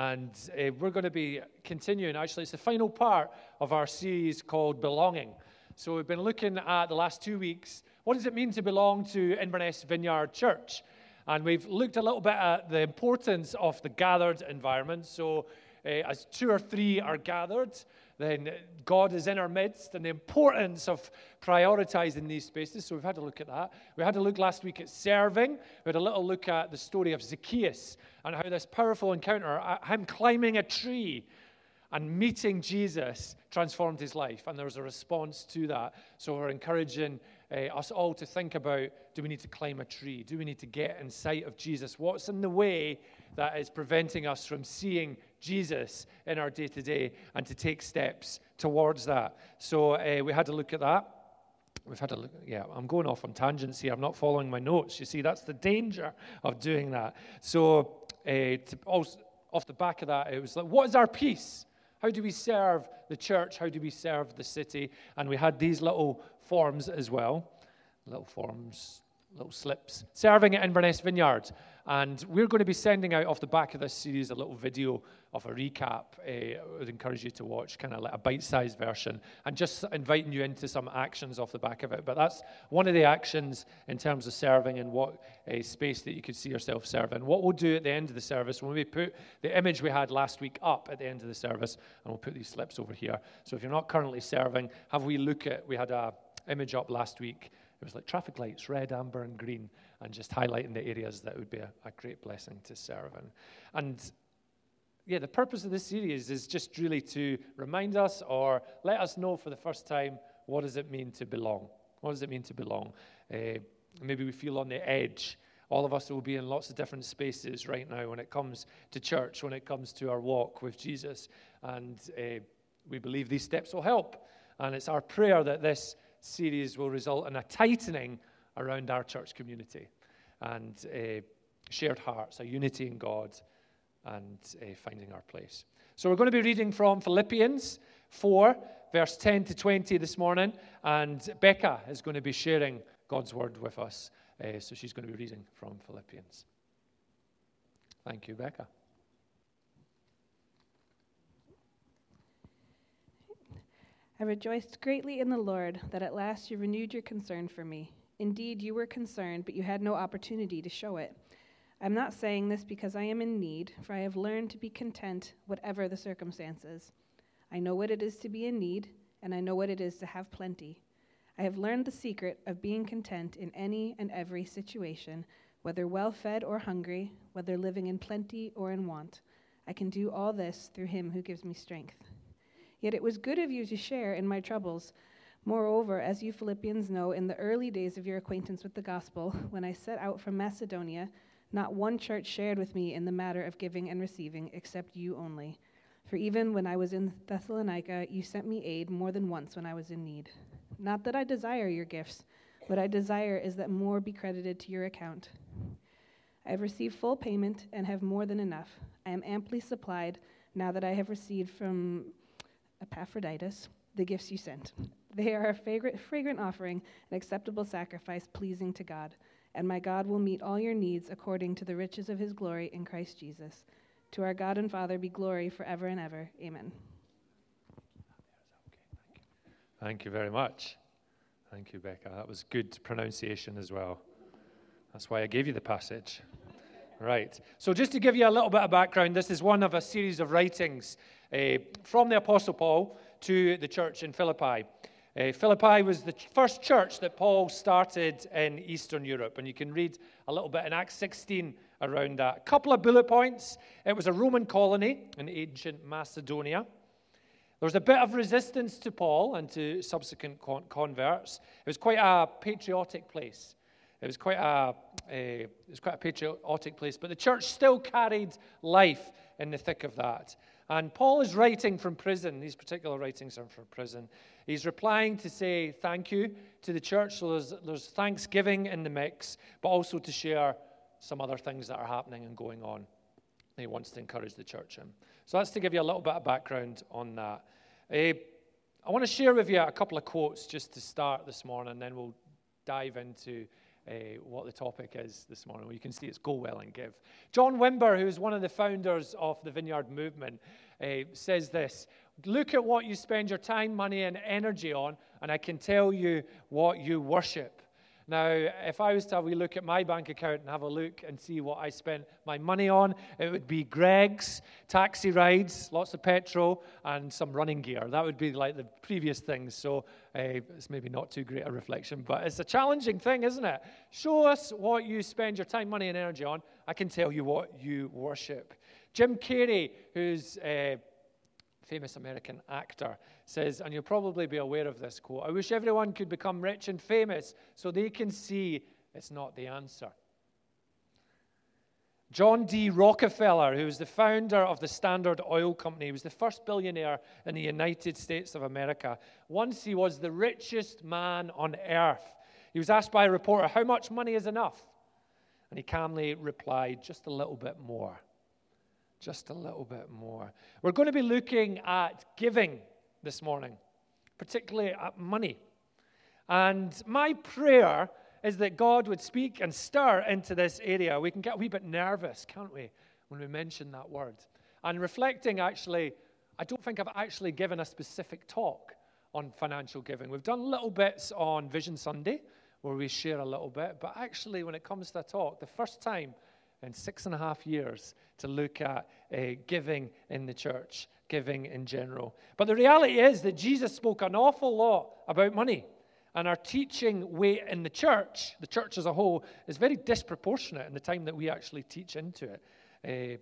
And uh, we're going to be continuing, actually, it's the final part of our series called Belonging. So we've been looking at the last two weeks what does it mean to belong to Inverness Vineyard Church? And we've looked a little bit at the importance of the gathered environment. So, uh, as two or three are gathered, then God is in our midst, and the importance of prioritizing these spaces. So, we've had to look at that. We had to look last week at serving. We had a little look at the story of Zacchaeus and how this powerful encounter, uh, him climbing a tree and meeting Jesus, transformed his life. And there was a response to that. So, we're encouraging uh, us all to think about do we need to climb a tree? Do we need to get in sight of Jesus? What's in the way that is preventing us from seeing Jesus in our day to day and to take steps towards that? So uh, we had to look at that. We've had to look, yeah, I'm going off on tangents here. I'm not following my notes. You see, that's the danger of doing that. So, uh, also, off the back of that, it was like, what is our piece? How do we serve the church? How do we serve the city? And we had these little forms as well. Little forms, little slips. Serving at Inverness Vineyard. And we're going to be sending out off the back of this series a little video of a recap. Uh, I would encourage you to watch, kind of like a bite sized version, and just inviting you into some actions off the back of it. But that's one of the actions in terms of serving and what uh, space that you could see yourself serving. What we'll do at the end of the service, when we put the image we had last week up at the end of the service, and we'll put these slips over here. So if you're not currently serving, have we look at, we had a image up last week. It was like traffic lights, red, amber, and green, and just highlighting the areas that would be a, a great blessing to serve in. And yeah, the purpose of this series is just really to remind us or let us know for the first time what does it mean to belong? What does it mean to belong? Uh, maybe we feel on the edge. All of us will be in lots of different spaces right now when it comes to church, when it comes to our walk with Jesus. And uh, we believe these steps will help. And it's our prayer that this series will result in a tightening around our church community and uh, shared hearts, a unity in God, and uh, finding our place. So we're going to be reading from Philippians 4, verse 10 to 20 this morning, and Becca is going to be sharing God's word with us. Uh, so she's going to be reading from Philippians. Thank you, Becca. I rejoiced greatly in the Lord that at last you renewed your concern for me. Indeed, you were concerned, but you had no opportunity to show it. I'm not saying this because I am in need, for I have learned to be content, whatever the circumstances. I know what it is to be in need, and I know what it is to have plenty. I have learned the secret of being content in any and every situation, whether well fed or hungry, whether living in plenty or in want. I can do all this through him who gives me strength. Yet it was good of you to share in my troubles. Moreover, as you Philippians know, in the early days of your acquaintance with the gospel, when I set out from Macedonia, not one church shared with me in the matter of giving and receiving, except you only. For even when I was in Thessalonica, you sent me aid more than once when I was in need. Not that I desire your gifts, what I desire is that more be credited to your account. I have received full payment and have more than enough. I am amply supplied now that I have received from Epaphroditus the gifts you sent. They are a fragrant offering, an acceptable sacrifice pleasing to God. And my God will meet all your needs according to the riches of his glory in Christ Jesus. To our God and Father be glory forever and ever. Amen. Thank you very much. Thank you, Becca. That was good pronunciation as well. That's why I gave you the passage. Right. So, just to give you a little bit of background, this is one of a series of writings uh, from the Apostle Paul to the church in Philippi. Uh, Philippi was the first church that Paul started in Eastern Europe, and you can read a little bit in Acts 16 around that. A couple of bullet points. It was a Roman colony in ancient Macedonia. There was a bit of resistance to Paul and to subsequent con- converts. It was quite a patriotic place. It was quite a, a, it was quite a patriotic place, but the church still carried life in the thick of that. And Paul is writing from prison. These particular writings are from prison. He's replying to say thank you to the church. So there's, there's thanksgiving in the mix, but also to share some other things that are happening and going on. He wants to encourage the church in. So that's to give you a little bit of background on that. Uh, I want to share with you a couple of quotes just to start this morning, and then we'll dive into uh, what the topic is this morning. Well, you can see it's Go Well and Give. John Wimber, who is one of the founders of the Vineyard Movement, uh, says this Look at what you spend your time, money, and energy on, and I can tell you what you worship. Now, if I was to have a look at my bank account and have a look and see what I spent my money on, it would be Greggs, taxi rides, lots of petrol, and some running gear. That would be like the previous things. So uh, it's maybe not too great a reflection, but it's a challenging thing, isn't it? Show us what you spend your time, money, and energy on. I can tell you what you worship. Jim Carrey, who's a famous American actor, says, and you'll probably be aware of this quote I wish everyone could become rich and famous so they can see it's not the answer. John D. Rockefeller, who was the founder of the Standard Oil Company, was the first billionaire in the United States of America. Once he was the richest man on earth. He was asked by a reporter, How much money is enough? And he calmly replied, Just a little bit more just a little bit more. We're going to be looking at giving this morning, particularly at money. And my prayer is that God would speak and stir into this area. We can get a wee bit nervous, can't we, when we mention that word? And reflecting, actually, I don't think I've actually given a specific talk on financial giving. We've done little bits on Vision Sunday where we share a little bit, but actually, when it comes to a talk, the first time in six and a half years to look at uh, giving in the church, giving in general. But the reality is that Jesus spoke an awful lot about money. And our teaching weight in the church, the church as a whole, is very disproportionate in the time that we actually teach into it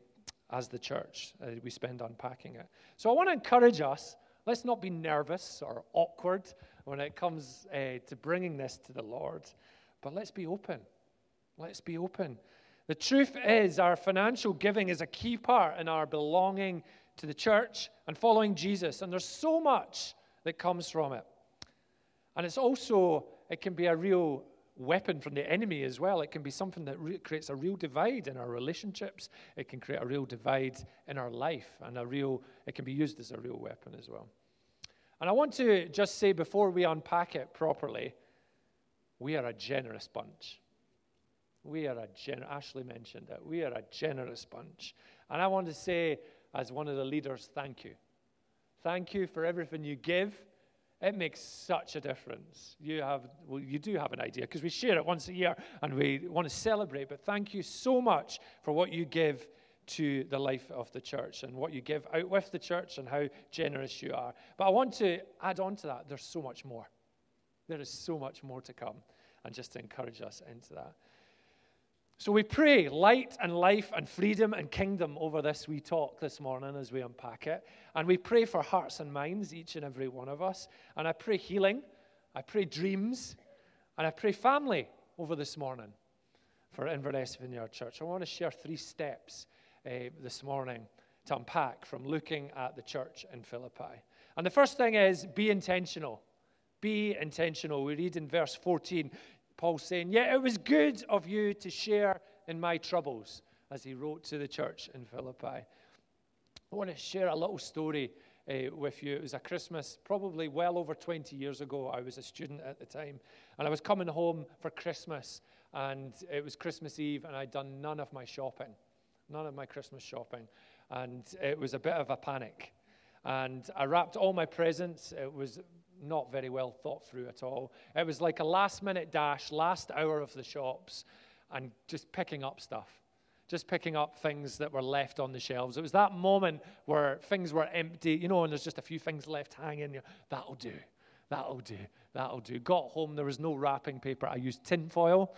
uh, as the church. Uh, we spend unpacking it. So I want to encourage us let's not be nervous or awkward when it comes uh, to bringing this to the Lord, but let's be open. Let's be open. The truth is, our financial giving is a key part in our belonging to the church and following Jesus. And there's so much that comes from it. And it's also, it can be a real weapon from the enemy as well. It can be something that re- creates a real divide in our relationships. It can create a real divide in our life, and a real, it can be used as a real weapon as well. And I want to just say before we unpack it properly, we are a generous bunch. We are a gen- Ashley mentioned it. We are a generous bunch. And I want to say, as one of the leaders, thank you. Thank you for everything you give. It makes such a difference. You have, well, you do have an idea because we share it once a year and we want to celebrate. But thank you so much for what you give to the life of the church and what you give out with the church and how generous you are. But I want to add on to that. There's so much more. There is so much more to come, and just to encourage us into that. So we pray light and life and freedom and kingdom over this we talk this morning as we unpack it. And we pray for hearts and minds, each and every one of us. And I pray healing, I pray dreams, and I pray family over this morning for Inverness Vineyard Church. I want to share three steps uh, this morning to unpack from looking at the church in Philippi. And the first thing is be intentional. Be intentional. We read in verse 14 Paul saying, Yeah, it was good of you to share in my troubles, as he wrote to the church in Philippi. I want to share a little story uh, with you. It was a Christmas, probably well over 20 years ago. I was a student at the time, and I was coming home for Christmas, and it was Christmas Eve, and I'd done none of my shopping, none of my Christmas shopping, and it was a bit of a panic. And I wrapped all my presents. It was not very well thought through at all. It was like a last minute dash, last hour of the shops, and just picking up stuff. Just picking up things that were left on the shelves. It was that moment where things were empty, you know, and there's just a few things left hanging. That'll do. That'll do. That'll do. Got home, there was no wrapping paper. I used tinfoil.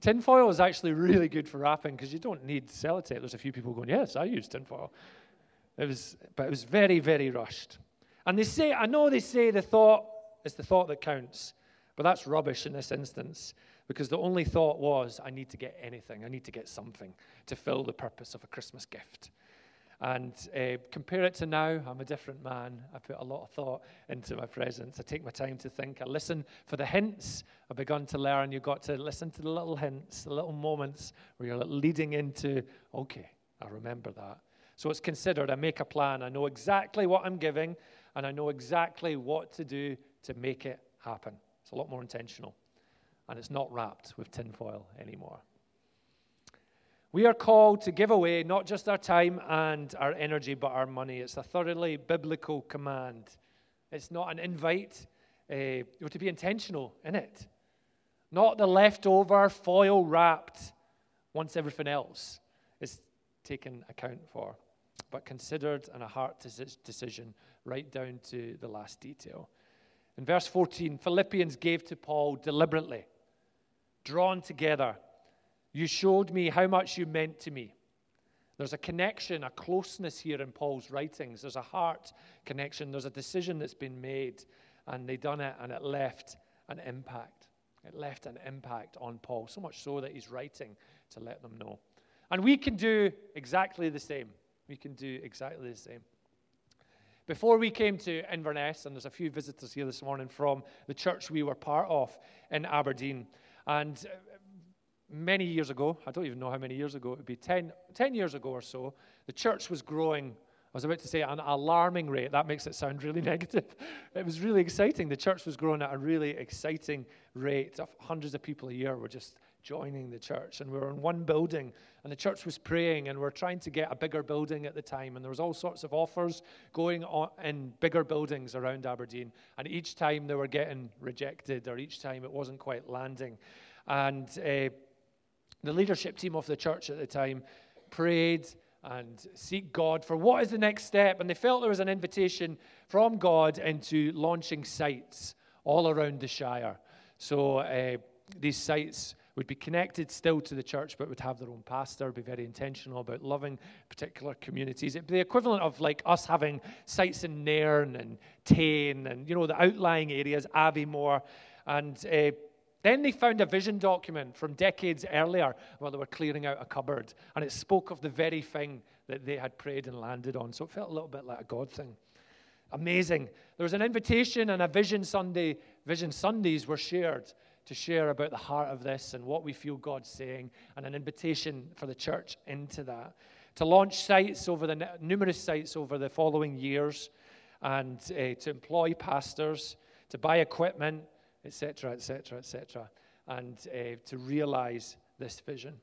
Tinfoil is actually really good for wrapping because you don't need sellotape. There's a few people going, Yes, I use tinfoil. It was, but it was very, very rushed. And they say, I know they say the thought is the thought that counts, but that's rubbish in this instance because the only thought was, I need to get anything, I need to get something to fill the purpose of a Christmas gift. And uh, compare it to now, I'm a different man. I put a lot of thought into my presents. I take my time to think. I listen for the hints. I've begun to learn. You've got to listen to the little hints, the little moments where you're leading into, okay, I remember that. So it's considered. I make a plan. I know exactly what I'm giving and I know exactly what to do to make it happen. It's a lot more intentional. and it's not wrapped with tinfoil anymore. We are called to give away not just our time and our energy, but our money. It's a thoroughly biblical command. It's not an invite. Uh, we're to be intentional in it, not the leftover, foil wrapped once everything else is taken account for, but considered and a heart decision right down to the last detail. In verse 14, Philippians gave to Paul deliberately, drawn together you showed me how much you meant to me. There's a connection, a closeness here in Paul's writings. There's a heart connection. There's a decision that's been made, and they done it, and it left an impact. It left an impact on Paul, so much so that he's writing to let them know. And we can do exactly the same. We can do exactly the same. Before we came to Inverness, and there's a few visitors here this morning from the church we were part of in Aberdeen, and uh, many years ago, I don't even know how many years ago, it would be 10, 10 years ago or so, the church was growing. I was about to say an alarming rate. That makes it sound really negative. It was really exciting. The church was growing at a really exciting rate. Of hundreds of people a year were just joining the church. And we were in one building, and the church was praying, and we are trying to get a bigger building at the time. And there was all sorts of offers going on in bigger buildings around Aberdeen. And each time they were getting rejected, or each time it wasn't quite landing. And uh, the leadership team of the church at the time prayed and seek God for what is the next step. And they felt there was an invitation from God into launching sites all around the Shire. So uh, these sites would be connected still to the church, but would have their own pastor, be very intentional about loving particular communities. It'd be the equivalent of like us having sites in Nairn and Tain and, you know, the outlying areas, Aviemore. And uh, then they found a vision document from decades earlier while they were clearing out a cupboard, and it spoke of the very thing that they had prayed and landed on. So it felt a little bit like a God thing. Amazing. There was an invitation and a vision Sunday, vision Sundays were shared to share about the heart of this and what we feel God's saying, and an invitation for the church into that. To launch sites over the numerous sites over the following years, and uh, to employ pastors, to buy equipment, etc., etc., etc., and uh, to realize this vision.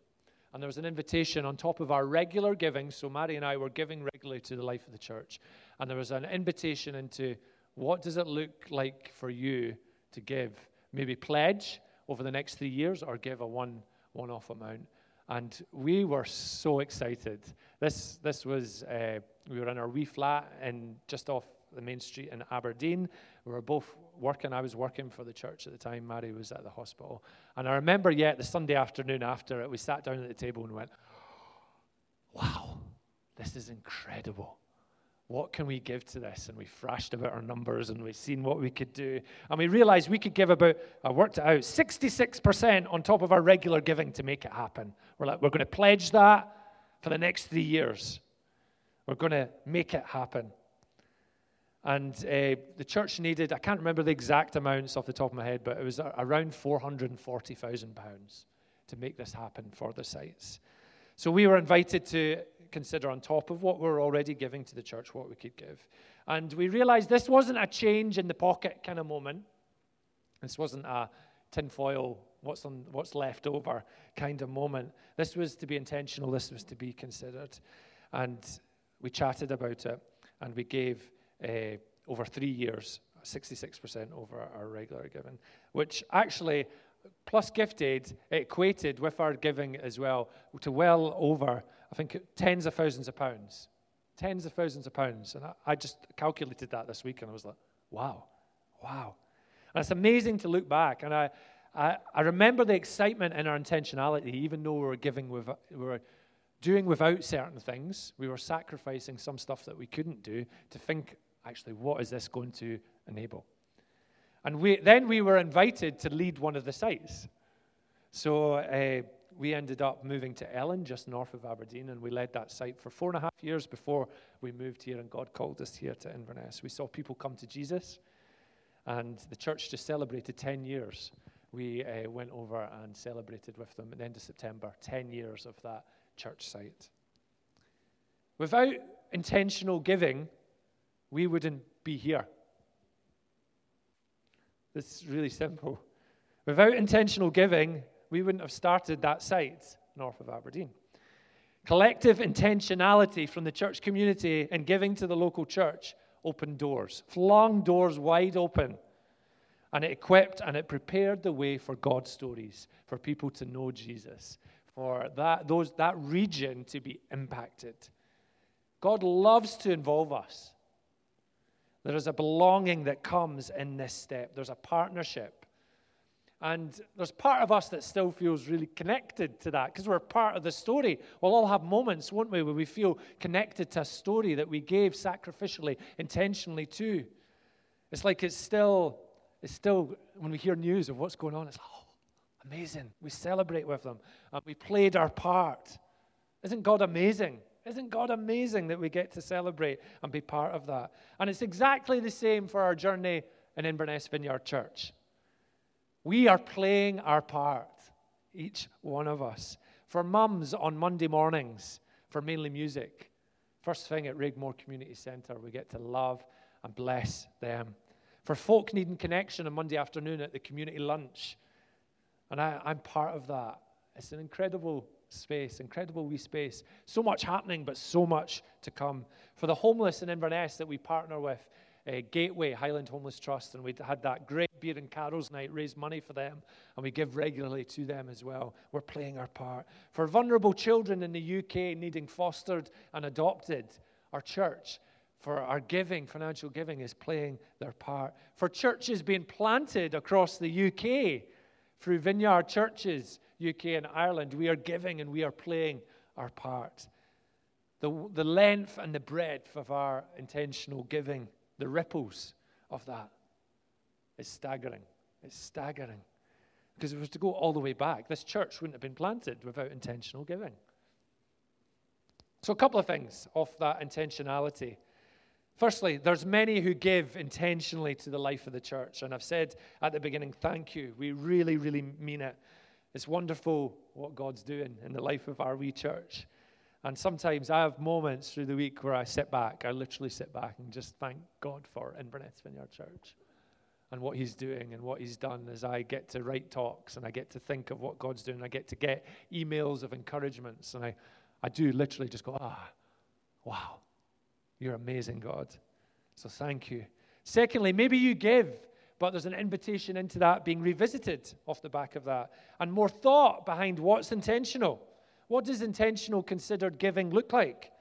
And there was an invitation on top of our regular giving. So Mary and I were giving regularly to the life of the church. And there was an invitation into what does it look like for you to give? Maybe pledge over the next three years or give a one one off amount. And we were so excited. This, this was, uh, we were in our wee flat in just off the main street in Aberdeen. We were both working. I was working for the church at the time. Mary was at the hospital. And I remember yet the Sunday afternoon after it, we sat down at the table and went, wow, this is incredible. What can we give to this? And we thrashed about our numbers and we've seen what we could do. And we realized we could give about, I worked it out, 66% on top of our regular giving to make it happen. We're like, we're going to pledge that for the next three years. We're going to make it happen. And uh, the church needed, I can't remember the exact amounts off the top of my head, but it was around £440,000 to make this happen for the sites. So we were invited to consider, on top of what we we're already giving to the church, what we could give. And we realized this wasn't a change in the pocket kind of moment. This wasn't a tinfoil, what's, on, what's left over kind of moment. This was to be intentional, this was to be considered. And we chatted about it, and we gave uh, over three years, 66% over our regular giving, which actually, plus gift aid, equated with our giving as well to well over, I think, tens of thousands of pounds. Tens of thousands of pounds. And I, I just calculated that this week and I was like, wow, wow. And it's amazing to look back. And I, I, I remember the excitement in our intentionality, even though we were giving with, we were doing without certain things. We were sacrificing some stuff that we couldn't do to think actually, what is this going to enable? And we, then we were invited to lead one of the sites. So uh, we ended up moving to Ellon, just north of Aberdeen, and we led that site for four and a half years before we moved here and God called us here to Inverness. We saw people come to Jesus, and the church just celebrated 10 years. We uh, went over and celebrated with them at the end of September, 10 years of that church site. Without intentional giving, we wouldn't be here. It's really simple. Without intentional giving, we wouldn't have started that site north of Aberdeen. Collective intentionality from the church community and giving to the local church opened doors, flung doors wide open. And it equipped and it prepared the way for God's stories, for people to know Jesus, for that, those, that region to be impacted. God loves to involve us. There is a belonging that comes in this step, there's a partnership. And there's part of us that still feels really connected to that because we're part of the story. We'll all have moments, won't we, where we feel connected to a story that we gave sacrificially, intentionally to. It's like it's still, it's still, when we hear news of what's going on, it's like, oh, amazing. We celebrate with them. And we played our part. Isn't God amazing? Isn't God amazing that we get to celebrate and be part of that? And it's exactly the same for our journey in Inverness Vineyard Church. We are playing our part, each one of us. For mums on Monday mornings, for mainly music, first thing at Raigmore Community Centre, we get to love and bless them. For folk needing connection on Monday afternoon at the community lunch, and I, I'm part of that. It's an incredible space, incredible wee space. So much happening, but so much to come. For the homeless in Inverness that we partner with, uh, Gateway Highland Homeless Trust, and we had that great beer and carols night, raise money for them, and we give regularly to them as well. We're playing our part. For vulnerable children in the UK needing fostered and adopted, our church, for our giving, financial giving, is playing their part. For churches being planted across the UK through vineyard churches, UK and Ireland, we are giving and we are playing our part. The, the length and the breadth of our intentional giving the ripples of that is staggering. It's staggering. Because if it was to go all the way back, this church wouldn't have been planted without intentional giving. So, a couple of things off that intentionality. Firstly, there's many who give intentionally to the life of the church. And I've said at the beginning, thank you. We really, really mean it. It's wonderful what God's doing in the life of our wee church. And sometimes I have moments through the week where I sit back, I literally sit back and just thank God for Inverness Vineyard Church and what He's doing and what He's done as I get to write talks and I get to think of what God's doing. I get to get emails of encouragements and I, I do literally just go, ah, wow, you're amazing, God. So thank you. Secondly, maybe you give, but there's an invitation into that being revisited off the back of that and more thought behind what's intentional. What does intentional considered giving look like?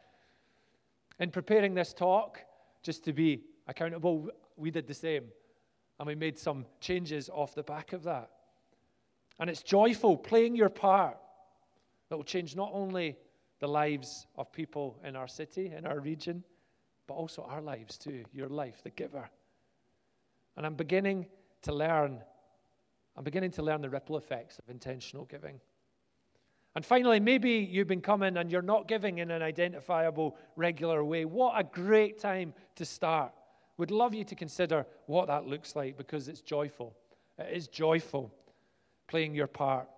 In preparing this talk, just to be accountable, we did the same. And we made some changes off the back of that. And it's joyful playing your part that will change not only the lives of people in our city, in our region, but also our lives too, your life, the giver. And I'm beginning to learn, I'm beginning to learn the ripple effects of intentional giving. And finally, maybe you've been coming and you're not giving in an identifiable, regular way. What a great time to start. Would love you to consider what that looks like because it's joyful. It is joyful playing your part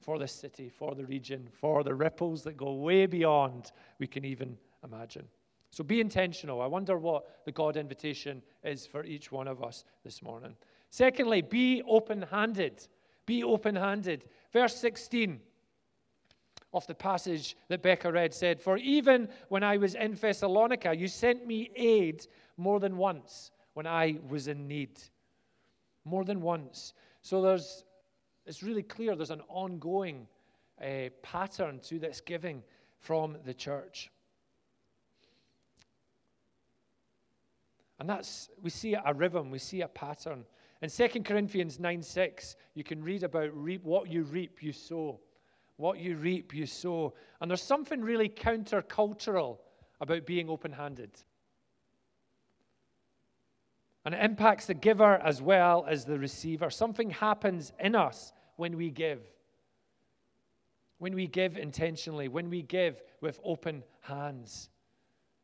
for this city, for the region, for the ripples that go way beyond we can even imagine. So be intentional. I wonder what the God invitation is for each one of us this morning. Secondly, be open handed. Be open handed. Verse 16 of the passage that Becca read said, For even when I was in Thessalonica, you sent me aid more than once when I was in need. More than once. So there's, it's really clear there's an ongoing uh, pattern to this giving from the church. And that's, we see a rhythm, we see a pattern. In 2 Corinthians 9 6, you can read about reap, what you reap, you sow. What you reap, you sow. And there's something really countercultural about being open handed. And it impacts the giver as well as the receiver. Something happens in us when we give. When we give intentionally, when we give with open hands.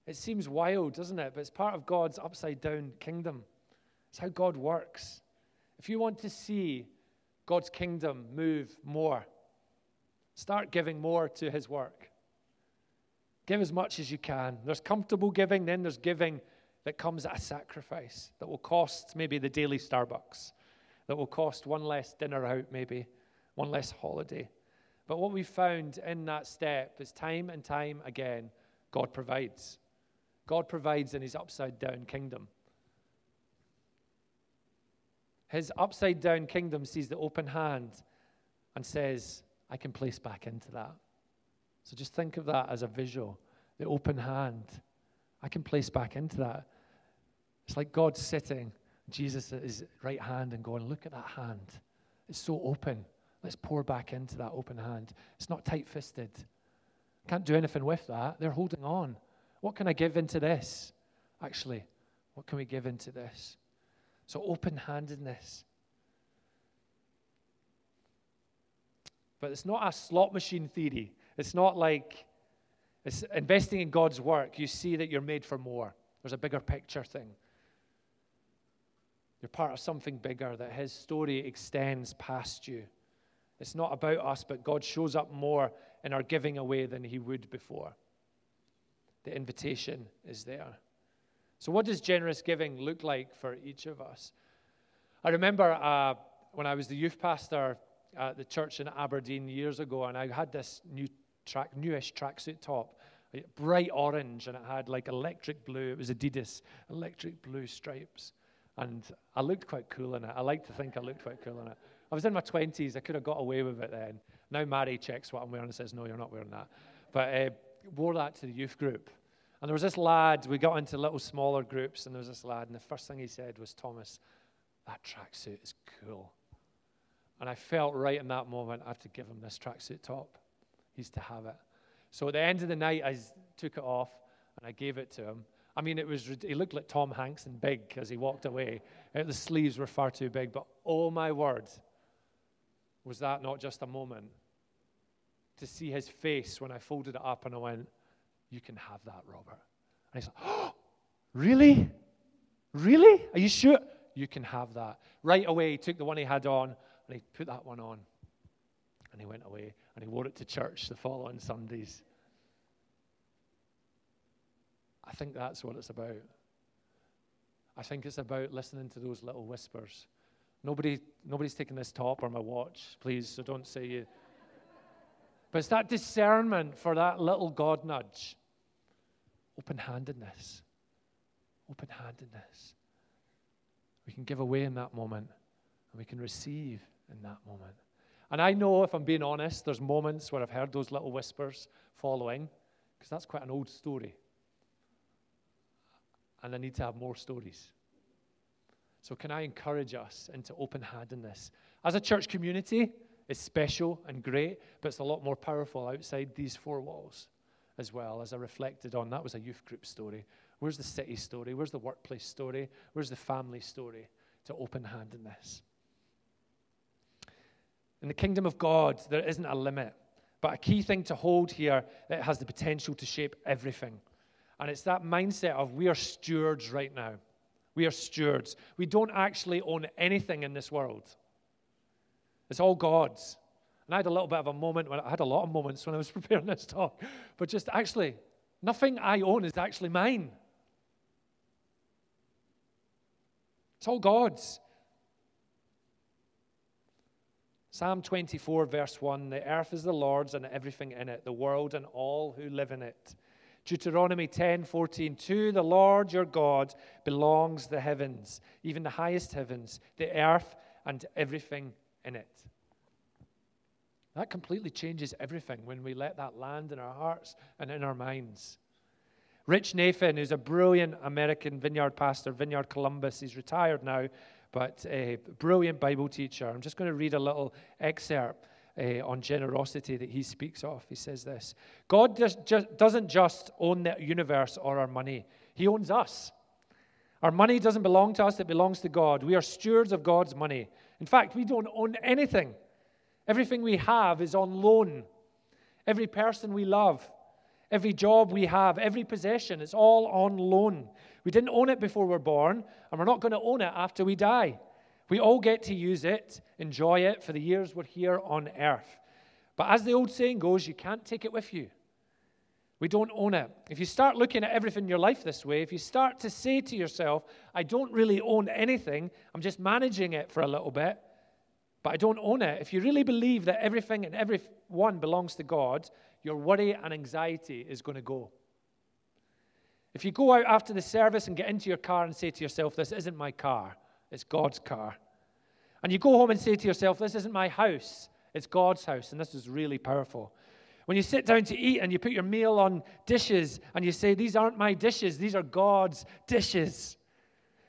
It seems wild, doesn't it? But it's part of God's upside down kingdom. It's how God works. If you want to see God's kingdom move more, start giving more to his work. Give as much as you can. There's comfortable giving, then there's giving that comes at a sacrifice that will cost maybe the daily Starbucks, that will cost one less dinner out, maybe, one less holiday. But what we found in that step is time and time again, God provides. God provides in his upside down kingdom. His upside down kingdom sees the open hand and says, I can place back into that. So just think of that as a visual the open hand. I can place back into that. It's like God sitting, Jesus at his right hand, and going, Look at that hand. It's so open. Let's pour back into that open hand. It's not tight fisted. Can't do anything with that. They're holding on. What can I give into this? Actually, what can we give into this? So, open handedness. But it's not a slot machine theory. It's not like it's investing in God's work. You see that you're made for more. There's a bigger picture thing. You're part of something bigger, that His story extends past you. It's not about us, but God shows up more in our giving away than He would before. The invitation is there. So, what does generous giving look like for each of us? I remember uh, when I was the youth pastor at the church in Aberdeen years ago, and I had this new track, newish tracksuit top, bright orange, and it had like electric blue. It was Adidas, electric blue stripes. And I looked quite cool in it. I like to think I looked quite cool in it. I was in my 20s. I could have got away with it then. Now Mary checks what I'm wearing and says, no, you're not wearing that. But uh, wore that to the youth group. And there was this lad, we got into little smaller groups, and there was this lad, and the first thing he said was, Thomas, that tracksuit is cool. And I felt right in that moment, I have to give him this tracksuit top. He's to have it. So at the end of the night, I took it off and I gave it to him. I mean, it was, he looked like Tom Hanks and big as he walked away. Uh, the sleeves were far too big, but oh my word, was that not just a moment? To see his face when I folded it up and I went, You can have that, Robert. And he's like, Oh, really? Really? Are you sure? You can have that. Right away, he took the one he had on and he put that one on. And he went away and he wore it to church the following Sundays. I think that's what it's about. I think it's about listening to those little whispers. Nobody, nobody's taking this top or my watch, please, so don't say you. But it's that discernment for that little God nudge. Open handedness. Open handedness. We can give away in that moment, and we can receive in that moment. And I know, if I'm being honest, there's moments where I've heard those little whispers following, because that's quite an old story. And I need to have more stories. So, can I encourage us into open handedness? As a church community, it's special and great, but it's a lot more powerful outside these four walls as well, as I reflected on. That was a youth group story. Where's the city story? Where's the workplace story? Where's the family story to open hand In this. In the kingdom of God, there isn't a limit. But a key thing to hold here that has the potential to shape everything. And it's that mindset of we are stewards right now. We are stewards. We don't actually own anything in this world. It's all God's. And I had a little bit of a moment when I had a lot of moments when I was preparing this talk. But just actually, nothing I own is actually mine. It's all God's. Psalm 24, verse 1 The earth is the Lord's and everything in it, the world and all who live in it. Deuteronomy 10, 14 To the Lord your God belongs the heavens, even the highest heavens, the earth and everything in it. That completely changes everything when we let that land in our hearts and in our minds. Rich Nathan, who's a brilliant American vineyard pastor, Vineyard Columbus, he's retired now, but a brilliant Bible teacher. I'm just going to read a little excerpt uh, on generosity that he speaks of. He says this God just, just doesn't just own the universe or our money, He owns us. Our money doesn't belong to us, it belongs to God. We are stewards of God's money. In fact, we don't own anything. Everything we have is on loan. Every person we love, every job we have, every possession, it's all on loan. We didn't own it before we were born, and we're not going to own it after we die. We all get to use it, enjoy it for the years we're here on earth. But as the old saying goes, you can't take it with you. We don't own it. If you start looking at everything in your life this way, if you start to say to yourself, I don't really own anything, I'm just managing it for a little bit, but I don't own it. If you really believe that everything and everyone belongs to God, your worry and anxiety is going to go. If you go out after the service and get into your car and say to yourself, This isn't my car, it's God's car. And you go home and say to yourself, This isn't my house, it's God's house. And this is really powerful. When you sit down to eat and you put your meal on dishes and you say, These aren't my dishes, these are God's dishes.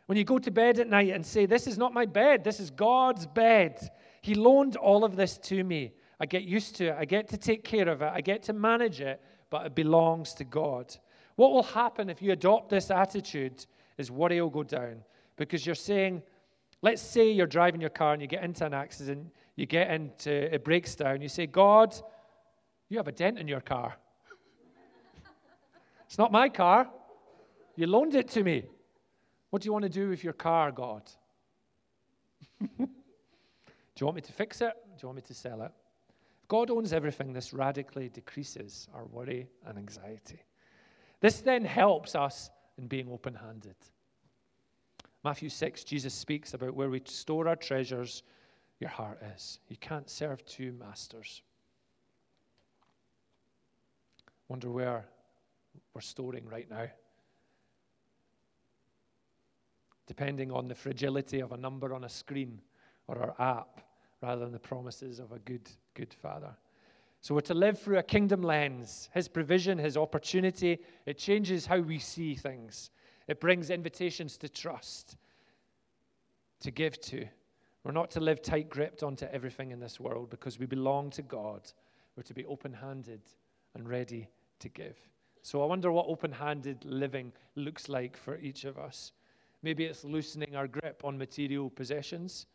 When you go to bed at night and say, This is not my bed, this is God's bed. He loaned all of this to me. I get used to it. I get to take care of it. I get to manage it, but it belongs to God. What will happen if you adopt this attitude is worry will go down because you're saying, let's say you're driving your car and you get into an accident, you get into, it breaks down, you say, God, you have a dent in your car. it's not my car. You loaned it to me. What do you want to do with your car, God? do you want me to fix it? Do you want me to sell it? If God owns everything, this radically decreases our worry and anxiety. This then helps us in being open handed. Matthew 6, Jesus speaks about where we store our treasures, your heart is. You can't serve two masters. Wonder where we're storing right now. Depending on the fragility of a number on a screen or our app, rather than the promises of a good, good Father. So we're to live through a kingdom lens. His provision, His opportunity, it changes how we see things. It brings invitations to trust, to give to. We're not to live tight gripped onto everything in this world because we belong to God. We're to be open handed and ready to give. So I wonder what open handed living looks like for each of us. Maybe it's loosening our grip on material possessions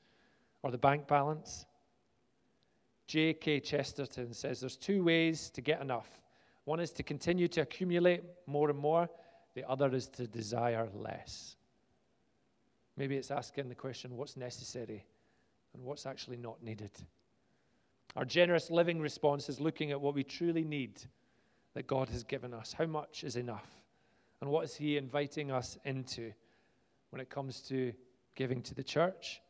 or the bank balance. G.K. Chesterton says there's two ways to get enough. One is to continue to accumulate more and more, the other is to desire less. Maybe it's asking the question what's necessary and what's actually not needed. Our generous living response is looking at what we truly need that God has given us. How much is enough? And what is He inviting us into when it comes to giving to the church,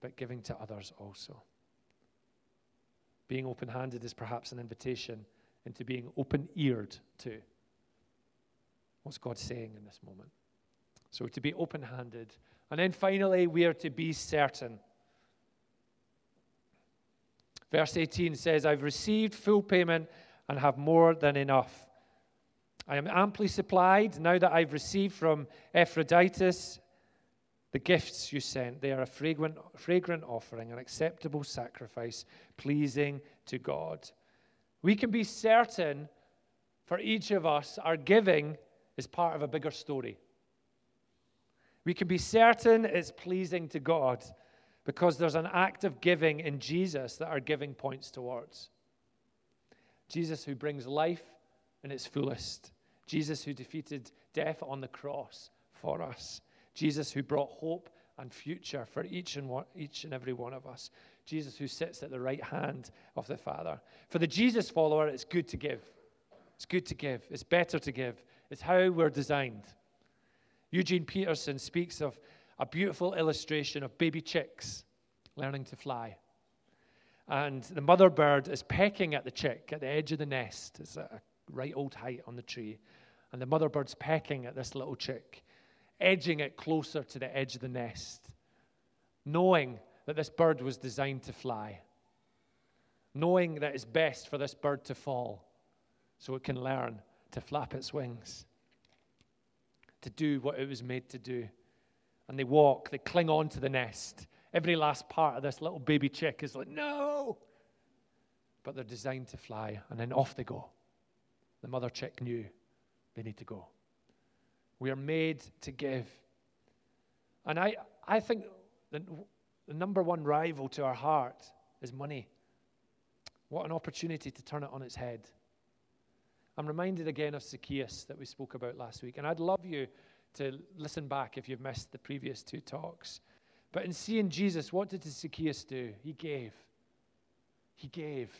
but giving to others also? Being open handed is perhaps an invitation into being open eared to what's God saying in this moment. So to be open handed. And then finally, we are to be certain. Verse 18 says, I've received full payment and have more than enough. I am amply supplied now that I've received from Epaphroditus the gifts you sent. They are a fragrant, fragrant offering, an acceptable sacrifice, pleasing to God. We can be certain for each of us our giving is part of a bigger story. We can be certain it's pleasing to God because there's an act of giving in Jesus that our giving points towards. Jesus who brings life in its fullest. Jesus who defeated death on the cross for us. Jesus who brought hope and future for each and, one, each and every one of us. Jesus who sits at the right hand of the Father. For the Jesus follower, it's good to give. It's good to give. It's better to give. It's how we're designed. Eugene Peterson speaks of a beautiful illustration of baby chicks learning to fly. And the mother bird is pecking at the chick at the edge of the nest. It's at a right old height on the tree. And the mother bird's pecking at this little chick, edging it closer to the edge of the nest, knowing that this bird was designed to fly, knowing that it's best for this bird to fall so it can learn to flap its wings, to do what it was made to do. And they walk, they cling on to the nest, Every last part of this little baby chick is like, no. But they're designed to fly, and then off they go. The mother chick knew they need to go. We are made to give. And I, I think the, the number one rival to our heart is money. What an opportunity to turn it on its head. I'm reminded again of Zacchaeus that we spoke about last week. And I'd love you to listen back if you've missed the previous two talks. But in seeing Jesus, what did Zacchaeus do? He gave. He gave.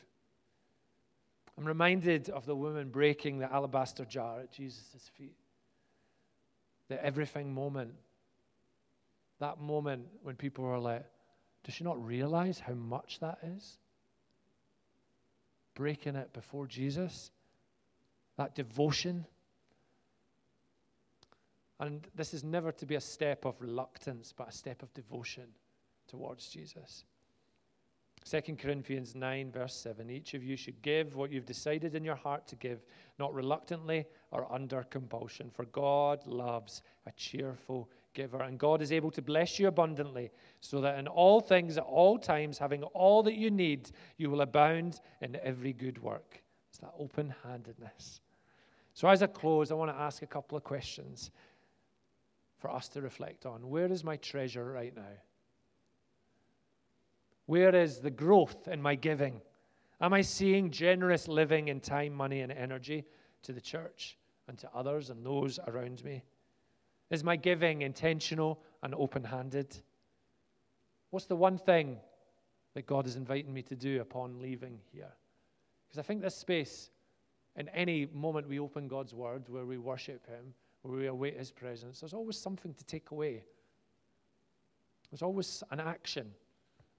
I'm reminded of the woman breaking the alabaster jar at Jesus' feet. The everything moment. That moment when people were like, does she not realize how much that is? Breaking it before Jesus. That devotion. And this is never to be a step of reluctance, but a step of devotion towards Jesus. 2 Corinthians 9, verse 7 Each of you should give what you've decided in your heart to give, not reluctantly or under compulsion, for God loves a cheerful giver. And God is able to bless you abundantly, so that in all things, at all times, having all that you need, you will abound in every good work. It's that open handedness. So, as I close, I want to ask a couple of questions for us to reflect on. Where is my treasure right now? Where is the growth in my giving? Am I seeing generous living in time, money, and energy to the church and to others and those around me? Is my giving intentional and open handed? What's the one thing that God is inviting me to do upon leaving here? Because I think this space, in any moment we open God's word, where we worship Him, we await His presence, there's always something to take away. There's always an action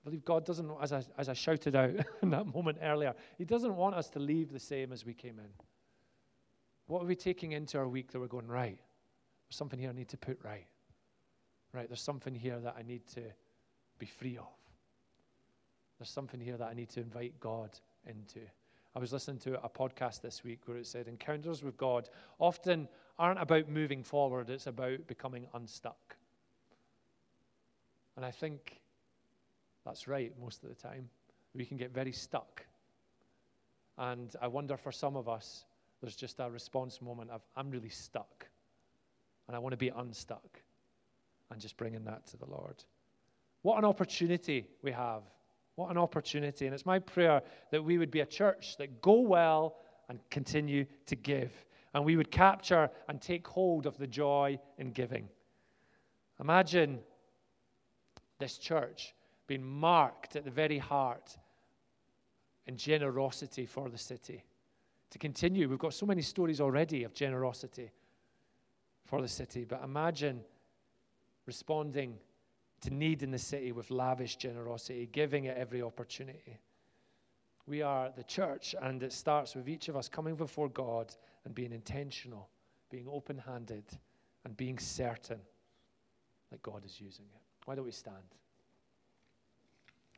I believe God doesn't, as I, as I shouted out in that moment earlier, He doesn't want us to leave the same as we came in. What are we taking into our week that we're going, right? There's something here I need to put right. Right, there's something here that I need to be free of. There's something here that I need to invite God into. I was listening to a podcast this week where it said encounters with God often aren't about moving forward, it's about becoming unstuck. And I think that's right, most of the time. We can get very stuck. And I wonder for some of us, there's just a response moment of, I'm really stuck. And I want to be unstuck. And just bringing that to the Lord. What an opportunity we have. What an opportunity. And it's my prayer that we would be a church that go well and continue to give. And we would capture and take hold of the joy in giving. Imagine this church being marked at the very heart in generosity for the city. To continue, we've got so many stories already of generosity for the city, but imagine responding to need in the city with lavish generosity, giving it every opportunity. We are the church, and it starts with each of us coming before God and being intentional, being open handed, and being certain that God is using it. Why don't we stand?